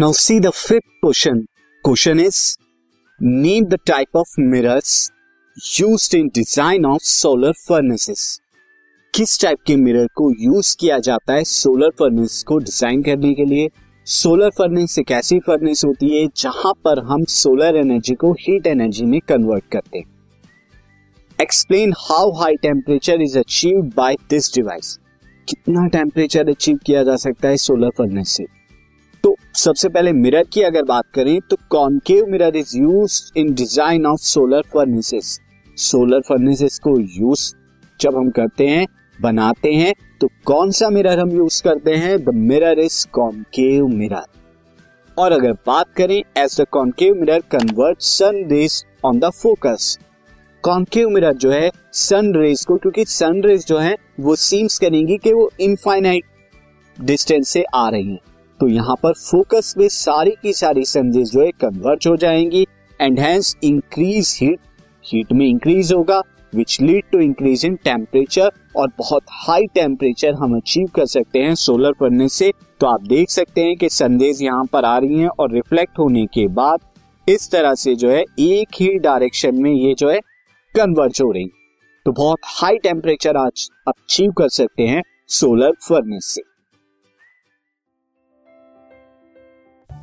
Now see the fifth question question is name the type of mirrors used in design of solar furnaces किस type के mirror को use किया जाता है solar furnace को design करने के लिए? सोलर फर्नेस एक ऐसी फर्नेस होती है जहाँ पर हम सोलर एनर्जी को हीट एनर्जी में कन्वर्ट करते हैं। Explain how high temperature is achieve by this device कितना टेम्परेचर अचीव किया जा सकता है सोलर फर्नेस से? सबसे पहले मिरर की अगर बात करें तो concave mirror is use in design of solar furnaces solar furnaces को यूज़ जब हम करते हैं, बनाते हैं तो कौन सा मिरर हम यूज़ करते हैं? The mirror is concave mirror और अगर बात करें as the concave mirror convert sun rays on the focus concave mirror जो है सन रेज को, क्योंकि सन रेज जो है, वो सीम्स करेंगी कि वो इनफाइनाइट डिस्टेंस से आ रही हैं। तो यहाँ पर फोकस में सारी की सारी रेज जो है कन्वर्ट हो जाएँगी and hence increase heat heat में इंक्रीज होगा which lead to increase in temperature और बहुत हाई टेम्परेचर हम अचीव कर सकते हैं सोलर फर्नेस से। तो आप देख सकते हैं कि सनरेज यहाँ पर आ रही हैं और रिफ्लेक्ट होने के बाद इस तरह से जो है एक ही डायरेक्शन में ये जो है कन्वर्ज हो रही तो बहुत हाई टेम्परेचर आज अचीव कर सकते हैं सोलर फर्नेस से।